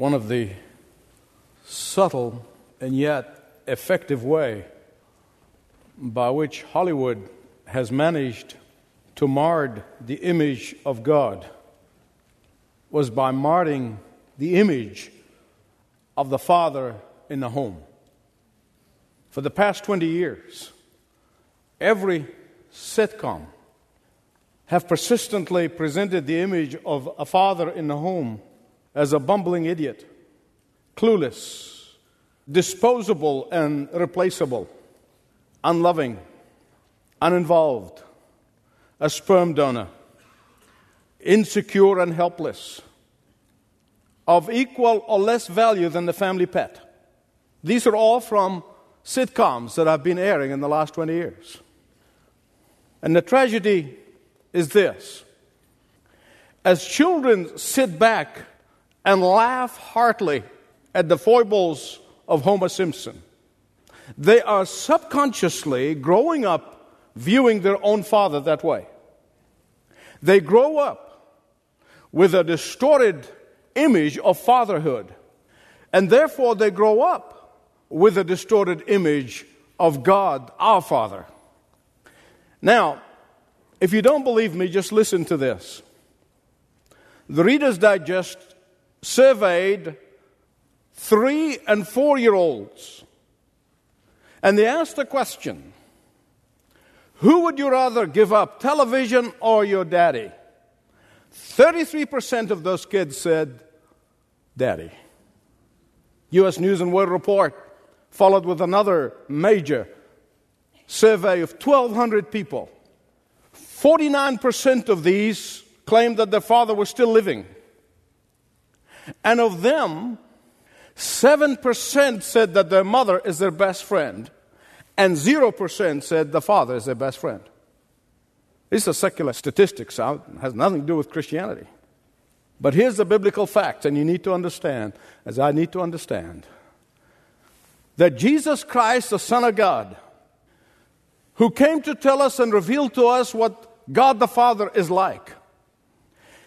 one of the subtle and yet effective way by which Hollywood has managed to mar the image of God was by marring the image of the father in the home. For the past 20 years, every sitcom have persistently presented the image of a father in the home as a bumbling idiot, clueless, disposable and replaceable, unloving, uninvolved, a sperm donor, insecure and helpless, of equal or less value than the family pet. These are all from sitcoms that have been airing in the last 20 years. And the tragedy is this as children sit back and laugh heartily at the foibles of Homer Simpson, they are subconsciously growing up viewing their own father that way. They grow up with a distorted image of fatherhood, and therefore they grow up with a distorted image of God, our Father. Now, if you don't believe me, just listen to this. The Reader's Digest surveyed three and four year olds, and they asked the question Who would you rather give up, television or your daddy? 33% of those kids said, Daddy. U.S. News and World Report followed with another major survey of 1,200 people. 49% of these claimed that their father was still living. And of them, 7% said that their mother is their best friend, and 0% said the father is their best friend. These are secular statistics, it has nothing to do with Christianity. But here's the biblical fact, and you need to understand, as I need to understand, that Jesus Christ, the Son of God, who came to tell us and reveal to us what God the Father is like.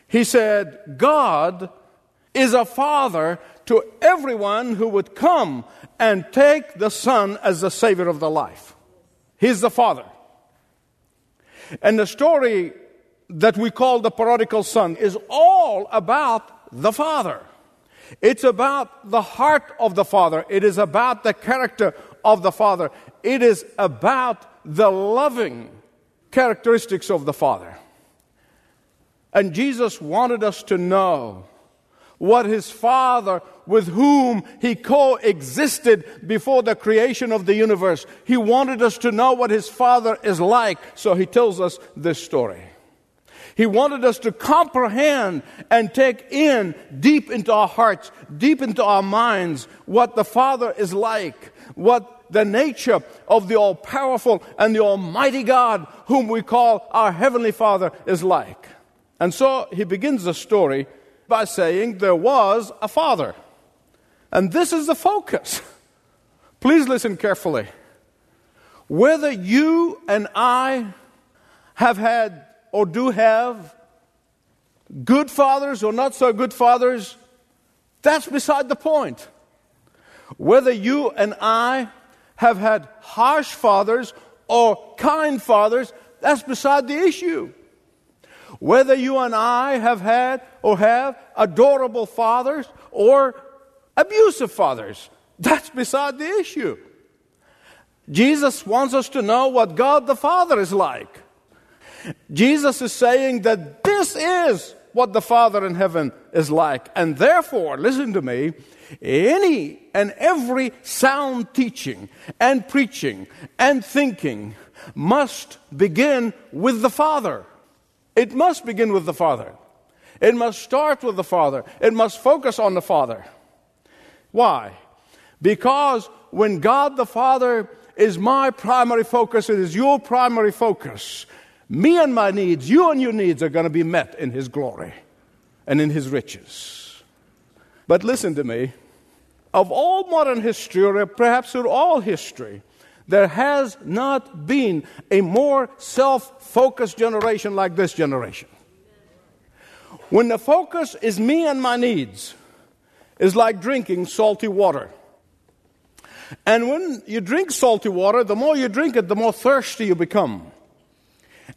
He said, God is a father to everyone who would come and take the Son as the Savior of the life. He's the Father. And the story that we call the prodigal son is all about the Father. It's about the heart of the Father. It is about the character of the Father. It is about the loving characteristics of the Father. And Jesus wanted us to know what his Father, with whom he coexisted before the creation of the universe, he wanted us to know what his Father is like, so he tells us this story. He wanted us to comprehend and take in deep into our hearts, deep into our minds, what the Father is like, what the nature of the all powerful and the almighty God, whom we call our Heavenly Father, is like. And so he begins the story by saying there was a father. And this is the focus. Please listen carefully. Whether you and I have had or do have good fathers or not so good fathers, that's beside the point. Whether you and I have had harsh fathers or kind fathers, that's beside the issue. Whether you and I have had or have adorable fathers or abusive fathers, that's beside the issue. Jesus wants us to know what God the Father is like. Jesus is saying that this is what the Father in heaven is like. And therefore, listen to me, any and every sound teaching and preaching and thinking must begin with the Father. It must begin with the Father. It must start with the Father. It must focus on the Father. Why? Because when God the Father is my primary focus, it is your primary focus. Me and my needs, you and your needs are going to be met in His glory and in His riches. But listen to me of all modern history, or perhaps through all history, there has not been a more self focused generation like this generation. When the focus is me and my needs, is like drinking salty water. And when you drink salty water, the more you drink it, the more thirsty you become.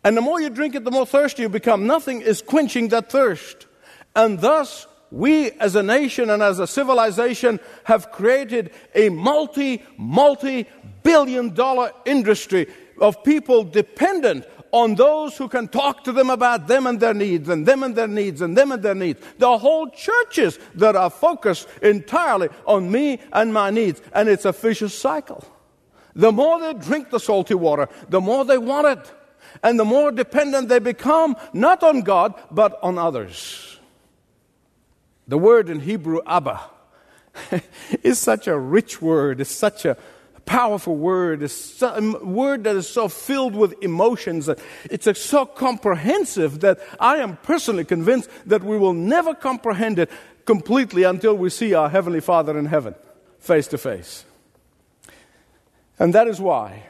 And the more you drink it, the more thirsty you become. Nothing is quenching that thirst. And thus, we as a nation and as a civilization have created a multi, multi billion dollar industry of people dependent on those who can talk to them about them and their needs, and them and their needs, and them and their needs. Are whole churches that are focused entirely on me and my needs, and it's a vicious cycle. The more they drink the salty water, the more they want it, and the more dependent they become, not on God, but on others. The word in Hebrew, Abba, is such a rich word, it's such a powerful word, it's a um, word that is so filled with emotions. That it's so comprehensive that I am personally convinced that we will never comprehend it completely until we see our Heavenly Father in heaven, face to face. And that is why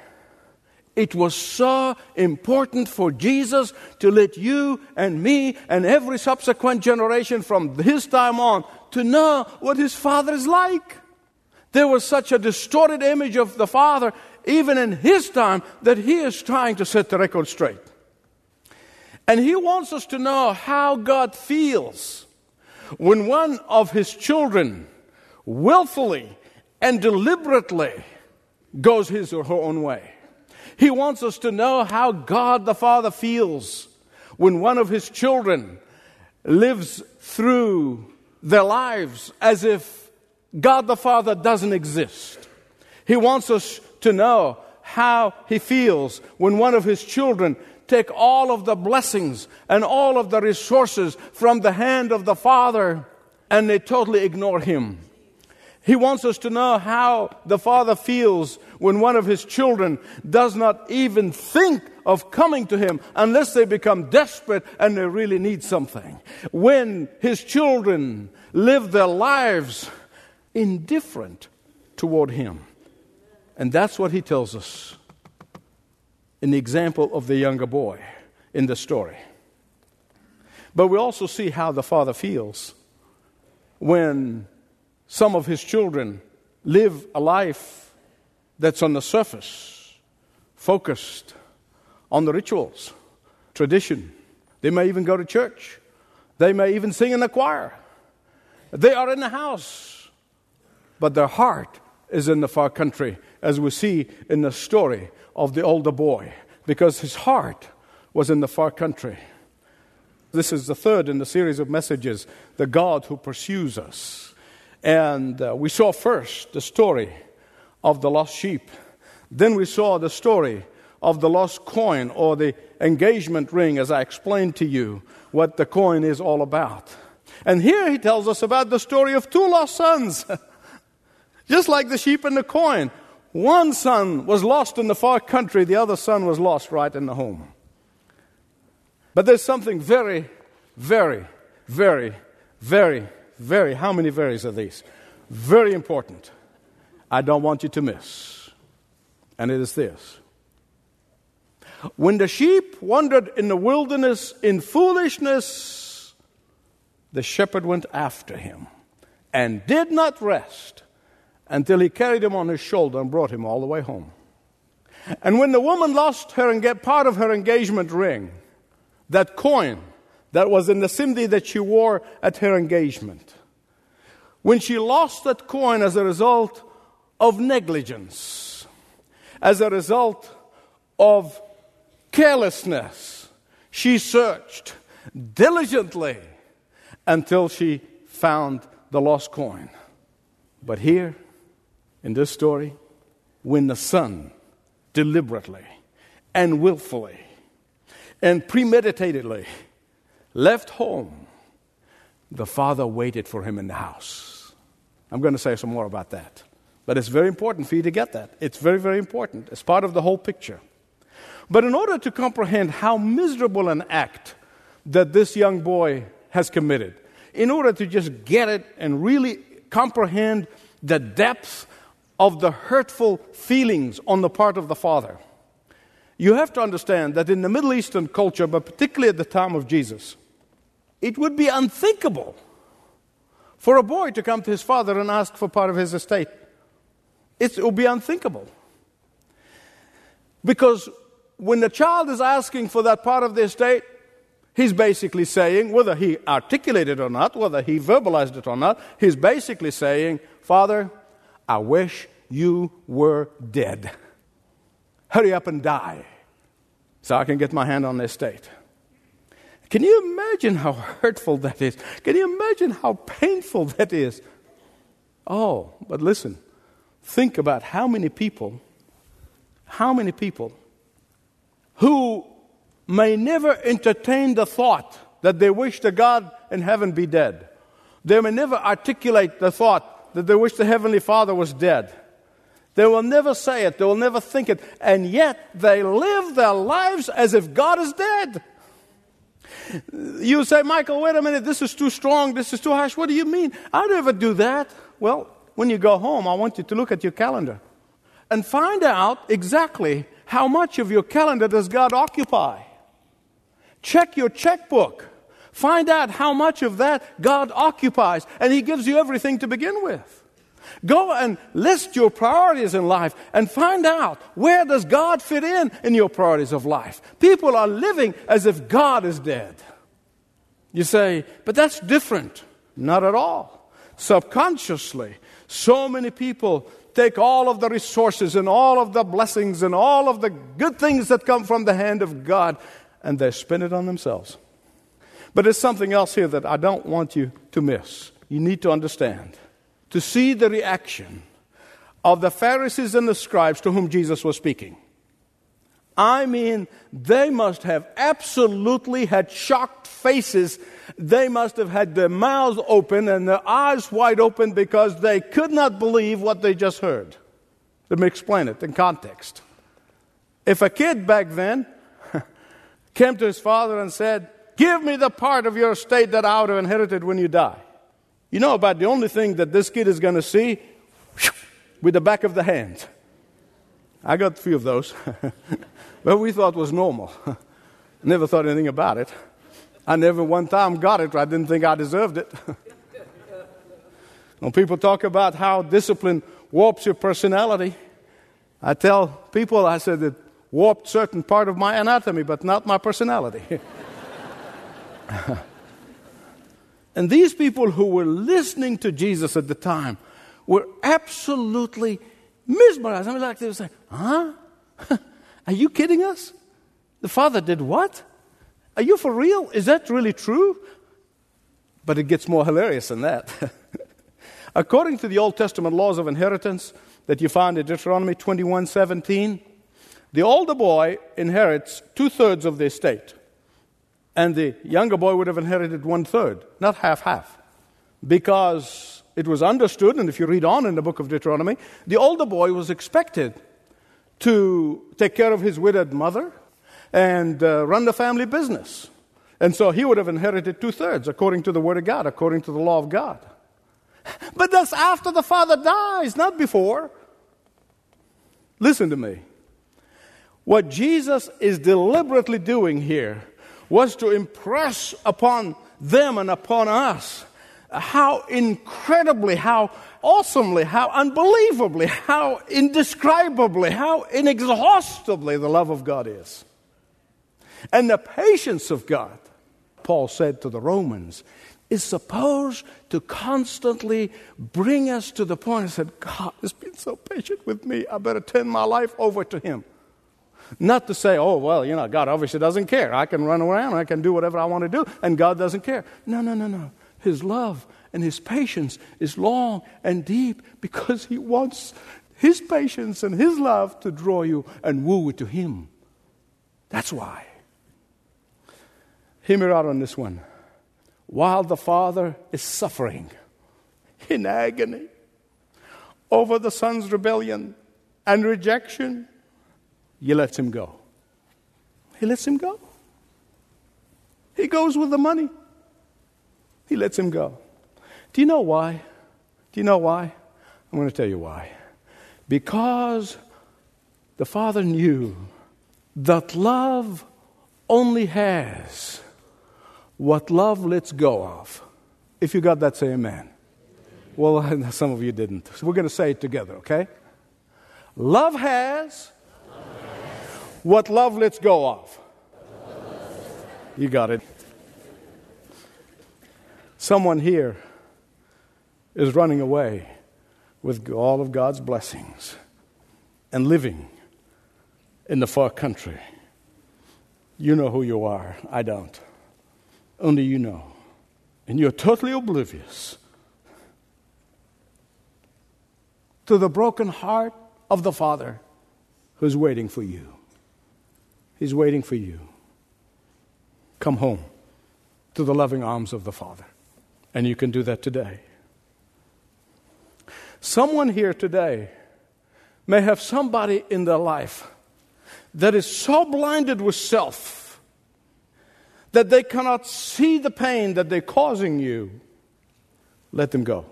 it was so important for Jesus to let you and me and every subsequent generation from his time on to know what his Father is like. There was such a distorted image of the Father, even in his time, that he is trying to set the record straight. And he wants us to know how God feels when one of his children willfully and deliberately goes his or her own way. He wants us to know how God the Father feels when one of his children lives through their lives as if God the Father doesn't exist. He wants us to know how he feels when one of his children take all of the blessings and all of the resources from the hand of the Father and they totally ignore him. He wants us to know how the Father feels when one of his children does not even think of coming to him unless they become desperate and they really need something. When his children live their lives indifferent toward him. And that's what he tells us in the example of the younger boy in the story. But we also see how the father feels when some of his children live a life that's on the surface, focused on the rituals, tradition. They may even go to church. They may even sing in the choir. They are in the house but their heart is in the far country, as we see in the story of the older boy, because his heart was in the far country. This is the third in the series of messages the God who pursues us. And uh, we saw first the story of the lost sheep. Then we saw the story of the lost coin or the engagement ring, as I explained to you what the coin is all about. And here he tells us about the story of two lost sons. Just like the sheep and the coin. One son was lost in the far country, the other son was lost right in the home. But there's something very, very, very, very, very, how many varies are these? Very important. I don't want you to miss. And it is this. When the sheep wandered in the wilderness in foolishness, the shepherd went after him and did not rest until he carried him on his shoulder and brought him all the way home. And when the woman lost her and get part of her engagement ring, that coin that was in the simdi that she wore at her engagement, when she lost that coin as a result of negligence, as a result of carelessness, she searched diligently until she found the lost coin. But here, in this story when the son deliberately and willfully and premeditatedly left home, the father waited for him in the house. I'm going to say some more about that. But it's very important for you to get that. It's very, very important. It's part of the whole picture. But in order to comprehend how miserable an act that this young boy has committed, in order to just get it and really comprehend the depth of the hurtful feelings on the part of the father. You have to understand that in the Middle Eastern culture, but particularly at the time of Jesus, it would be unthinkable For a boy to come to his father and ask for part of his estate, it would be unthinkable. Because when the child is asking for that part of the estate, he's basically saying, whether he articulated it or not, whether he verbalized it or not, he's basically saying, Father, I wish you were dead. Hurry up and die so I can get my hand on the estate. Can you imagine how hurtful that is? Can you imagine how painful that is? Oh, but listen, think about how many people, how many people who may never entertain the thought that they wish the God in heaven be dead. They may never articulate the thought that they wish the Heavenly Father was dead. They will never say it, they will never think it, and yet they live their lives as if God is dead. You say, Michael, wait a minute, this is too strong, this is too harsh. What do you mean? I never do that. Well, when you go home, I want you to look at your calendar and find out exactly how much of your calendar does God occupy. Check your checkbook. Find out how much of that God occupies, and He gives you everything to begin with. Go and list your priorities in life and find out where does God fit in in your priorities of life. People are living as if God is dead. You say, but that's different. Not at all. Subconsciously, so many people take all of the resources and all of the blessings and all of the good things that come from the hand of God and they spend it on themselves. But there's something else here that I don't want you to miss. You need to understand to see the reaction of the Pharisees and the scribes to whom Jesus was speaking. I mean, they must have absolutely had shocked faces. They must have had their mouths open and their eyes wide open because they could not believe what they just heard. Let me explain it in context. If a kid back then came to his father and said, Give me the part of your estate that I would have inherited when you die. You know about the only thing that this kid is going to see with the back of the hand. I got a few of those. but we thought was normal. never thought anything about it. I never one time got it. I didn't think I deserved it. when people talk about how discipline warps your personality, I tell people, I said it warped certain part of my anatomy, but not my personality. And these people who were listening to Jesus at the time were absolutely mesmerized. I mean, like they were saying, huh? Are you kidding us? The Father did what? Are you for real? Is that really true? But it gets more hilarious than that. According to the Old Testament laws of inheritance that you find in Deuteronomy 21 17, the older boy inherits two thirds of the estate and the younger boy would have inherited one third, not half half. Because it was understood, and if you read on in the book of Deuteronomy, the older boy was expected to take care of his widowed mother and uh, run the family business. And so he would have inherited two thirds according to the Word of God, according to the law of God. But that's after the father dies, not before. Listen to me. What Jesus is deliberately doing here was to impress upon them and upon us how incredibly, how awesomely, how unbelievably, how indescribably, how inexhaustibly the love of God is. And the patience of God, Paul said to the Romans, is supposed to constantly bring us to the point. He said, God has been so patient with me, I better turn my life over to Him. Not to say, oh, well, you know, God obviously doesn't care. I can run around, I can do whatever I want to do, and God doesn't care. No, no, no, no. His love and His patience is long and deep because He wants His patience and His love to draw you and woo you to Him. That's why. Hear me out on this one. While the Father is suffering in agony over the Son's rebellion and rejection you let him go. He lets him go. He goes with the money. He lets him go. Do you know why? Do you know why? I'm going to tell you why. Because the Father knew that love only has what love lets go of. If you got that, say amen. Well, some of you didn't. So we're going to say it together, okay? Love has what love lets go of. You got it. Someone here is running away with all of God's blessings and living in the far country. You know who you are. I don't. Only you know. And you're totally oblivious to the broken heart of the Father who's waiting for you. He's waiting for you. Come home to the loving arms of the Father. And you can do that today. Someone here today may have somebody in their life that is so blinded with self that they cannot see the pain that they're causing you. Let them go.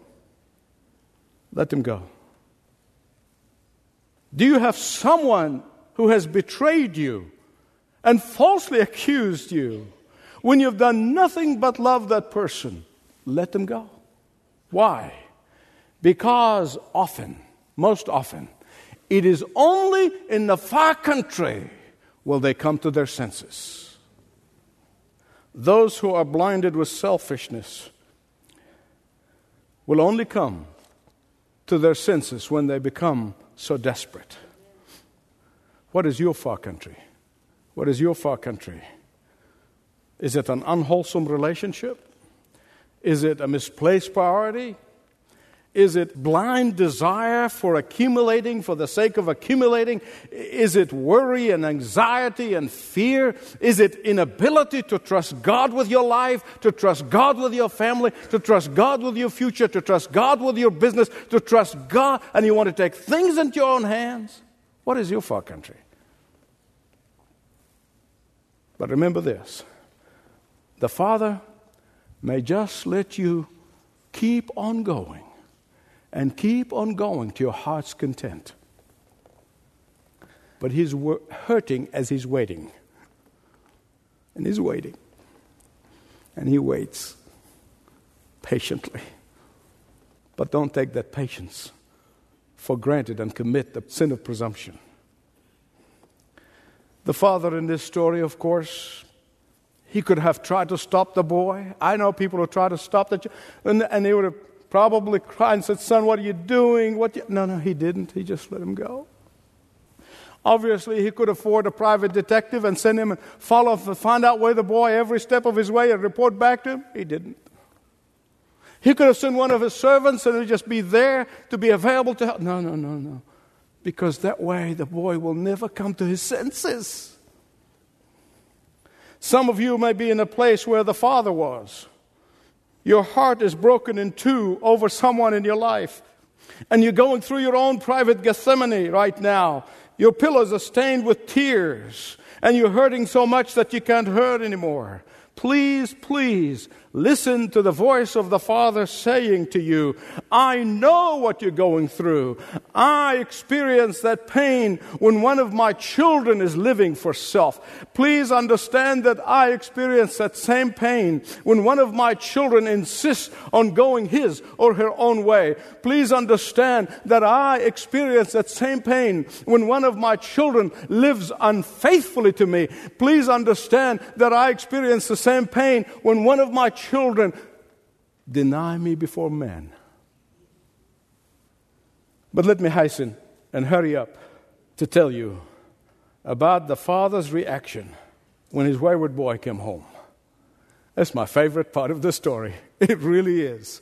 Let them go. Do you have someone who has betrayed you and falsely accused you when you've done nothing but love that person? Let them go. Why? Because often, most often, it is only in the far country will they come to their senses. Those who are blinded with selfishness will only come to their senses when they become so desperate. What is your far country? What is your far country? Is it an unwholesome relationship? Is it a misplaced priority? Is it blind desire for accumulating for the sake of accumulating? Is it worry and anxiety and fear? Is it inability to trust God with your life, to trust God with your family, to trust God with your future, to trust God with your business, to trust God, and you want to take things into your own hands? What is your far country? But remember this the Father may just let you keep on going and keep on going to your heart's content. But he's hurting as he's waiting. And he's waiting. And he waits patiently. But don't take that patience for granted and commit the sin of presumption. The father in this story, of course, he could have tried to stop the boy. I know people who try to stop the child, and, and they would have probably cried and said, Son, what are you doing? What you? No, no, he didn't. He just let him go. Obviously, he could afford a private detective and send him and follow, find out where the boy every step of his way and report back to him. He didn't. He could have sent one of his servants and just be there to be available to help. No, no, no, no. Because that way the boy will never come to his senses. Some of you may be in a place where the father was. Your heart is broken in two over someone in your life. And you're going through your own private Gethsemane right now. Your pillows are stained with tears. And you're hurting so much that you can't hurt anymore. Please, please Listen to the voice of the Father saying to you, I know what you're going through. I experience that pain when one of my children is living for self. Please understand that I experience that same pain when one of my children insists on going his or her own way. Please understand that I experience that same pain when one of my children lives unfaithfully to me. Please understand that I experience the same pain when one of my children deny me before men. But let me hasten and hurry up to tell you about the father's reaction when his wayward boy came home. That's my favorite part of the story. It really is.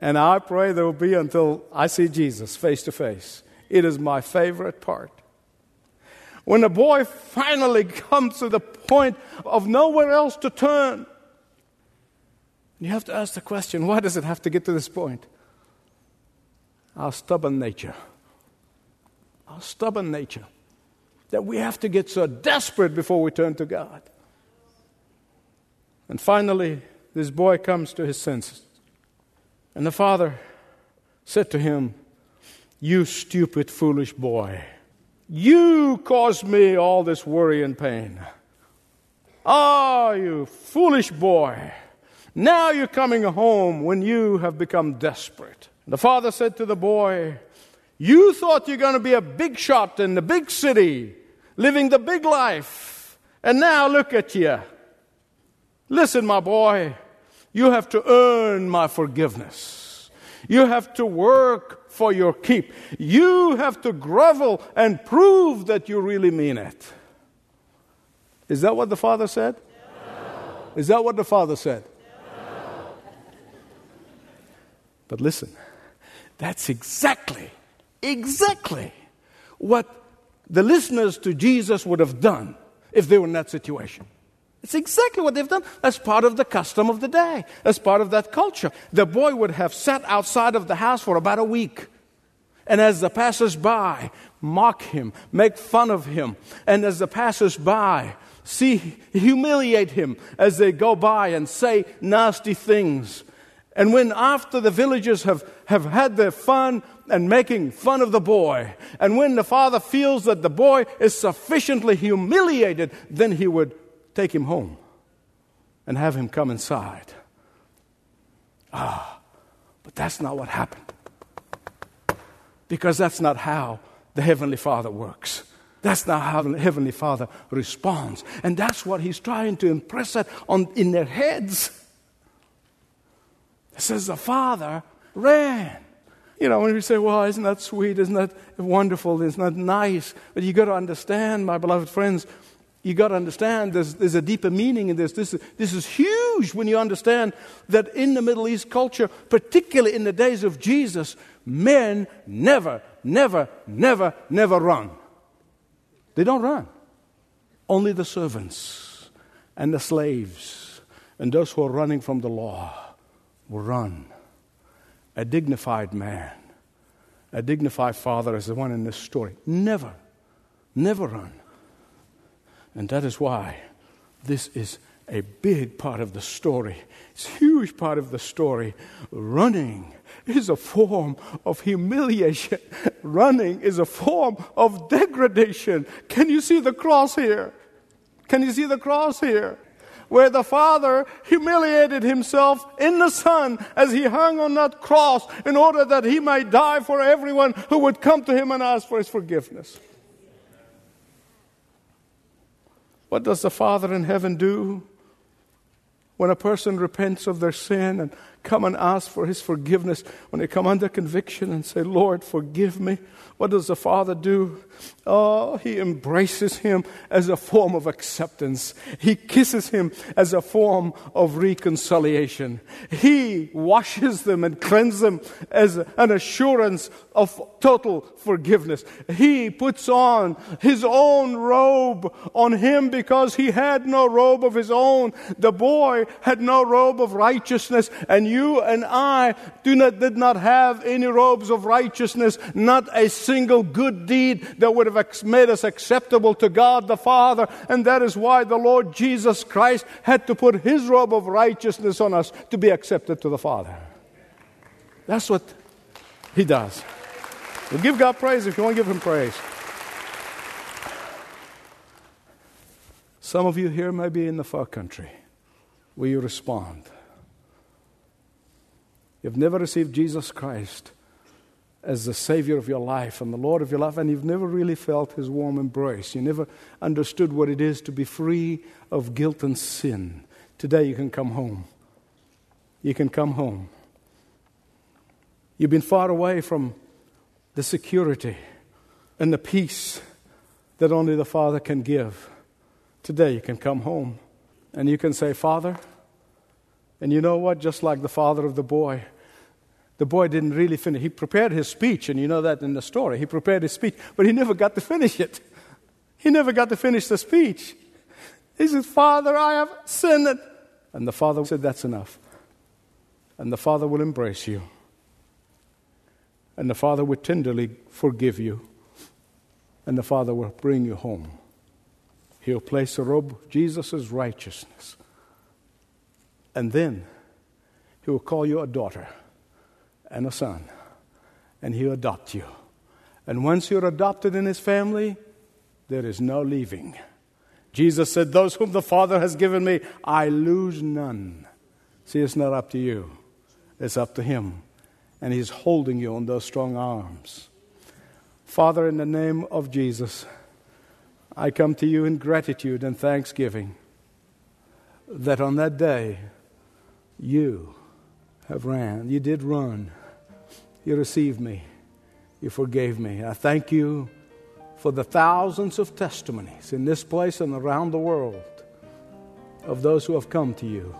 And I pray there will be until I see Jesus face to face. It is my favorite part. When the boy finally comes to the point of nowhere else to turn, you have to ask the question why does it have to get to this point? Our stubborn nature. Our stubborn nature. That we have to get so desperate before we turn to God. And finally, this boy comes to his senses. And the father said to him, You stupid, foolish boy, you caused me all this worry and pain. Ah, oh, you foolish boy. Now you're coming home when you have become desperate. The father said to the boy, You thought you're going to be a big shot in the big city, living the big life. And now look at you. Listen, my boy, you have to earn my forgiveness. You have to work for your keep. You have to grovel and prove that you really mean it. Is that what the father said? No. Is that what the father said? No. But listen, that's exactly, exactly what the listeners to Jesus would have done if they were in that situation. It's exactly what they've done. That's part of the custom of the day. That's part of that culture. The boy would have sat outside of the house for about a week. And as the passers by mock him, make fun of him, and as the passers by see humiliate him as they go by and say nasty things. And when after the villagers have, have had their fun and making fun of the boy, and when the father feels that the boy is sufficiently humiliated, then he would take him home and have him come inside. Ah, but that's not what happened. Because that's not how the Heavenly Father works. That's not how the Heavenly Father responds. And that's what He's trying to impress it on, in their heads. It says the Father ran. You know, when we say, well, isn't that sweet? Isn't that wonderful? Isn't that nice? But you got to understand, my beloved friends, you got to understand there's, there's a deeper meaning in this. this. This is huge when you understand that in the Middle East culture, particularly in the days of Jesus, men never, never, never, never run. They don't run. Only the servants and the slaves and those who are running from the law will run. A dignified man, a dignified father is the one in this story. Never, never run. And that is why this is a big part of the story. It's a huge part of the story. Running is a form of humiliation. Running is a form of degradation. Can you see the cross here? Can you see the cross here? Where the Father humiliated himself in the Son as he hung on that cross in order that he might die for everyone who would come to him and ask for his forgiveness. What does the Father in heaven do? When a person repents of their sin and come and ask for his forgiveness, when they come under conviction and say, Lord, forgive me, what does the Father do? Oh, he embraces him as a form of acceptance. He kisses him as a form of reconciliation. He washes them and cleanses them as an assurance of total forgiveness. He puts on his own robe on him because he had no robe of his own. The boy had no robe of righteousness, and you and I do not, did not have any robes of righteousness, not a single good deed that would have made us acceptable to God the Father. And that is why the Lord Jesus Christ had to put his robe of righteousness on us to be accepted to the Father. That's what he does. Well, give God praise if you want to give him praise. Some of you here may be in the far country. Will you respond? You've never received Jesus Christ as the Savior of your life and the Lord of your life, and you've never really felt His warm embrace. You never understood what it is to be free of guilt and sin. Today you can come home. You can come home. You've been far away from the security and the peace that only the Father can give. Today you can come home and you can say, Father, and you know what? Just like the father of the boy, the boy didn't really finish. He prepared his speech, and you know that in the story. He prepared his speech, but he never got to finish it. He never got to finish the speech. He said, Father, I have sinned. And the father said, That's enough. And the father will embrace you. And the father will tenderly forgive you. And the father will bring you home. He'll place a robe Jesus' righteousness. And then he will call you a daughter and a son, and he'll adopt you. And once you're adopted in his family, there is no leaving. Jesus said, Those whom the Father has given me, I lose none. See, it's not up to you, it's up to him. and He's holding you in those strong arms. Father, in the name of Jesus, I come to you in gratitude and thanksgiving that on that day you have ran. You did run. You received me. You forgave me. I thank you for the thousands of testimonies in this place and around the world of those who have come to you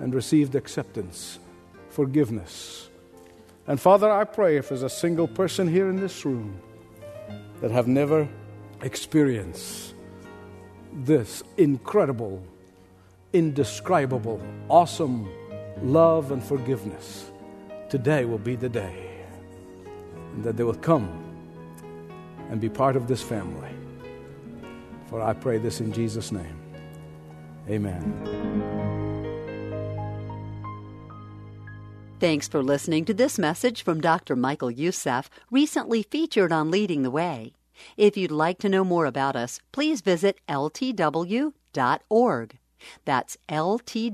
and received acceptance, forgiveness. And Father, I pray if there's a single person here in this room that have never experienced this incredible, indescribable, awesome love and forgiveness, today will be the day. That they will come and be part of this family. For I pray this in Jesus' name. Amen. Thanks for listening to this message from Dr. Michael Youssef, recently featured on Leading the Way. If you'd like to know more about us, please visit ltw.org. That's ltw.org.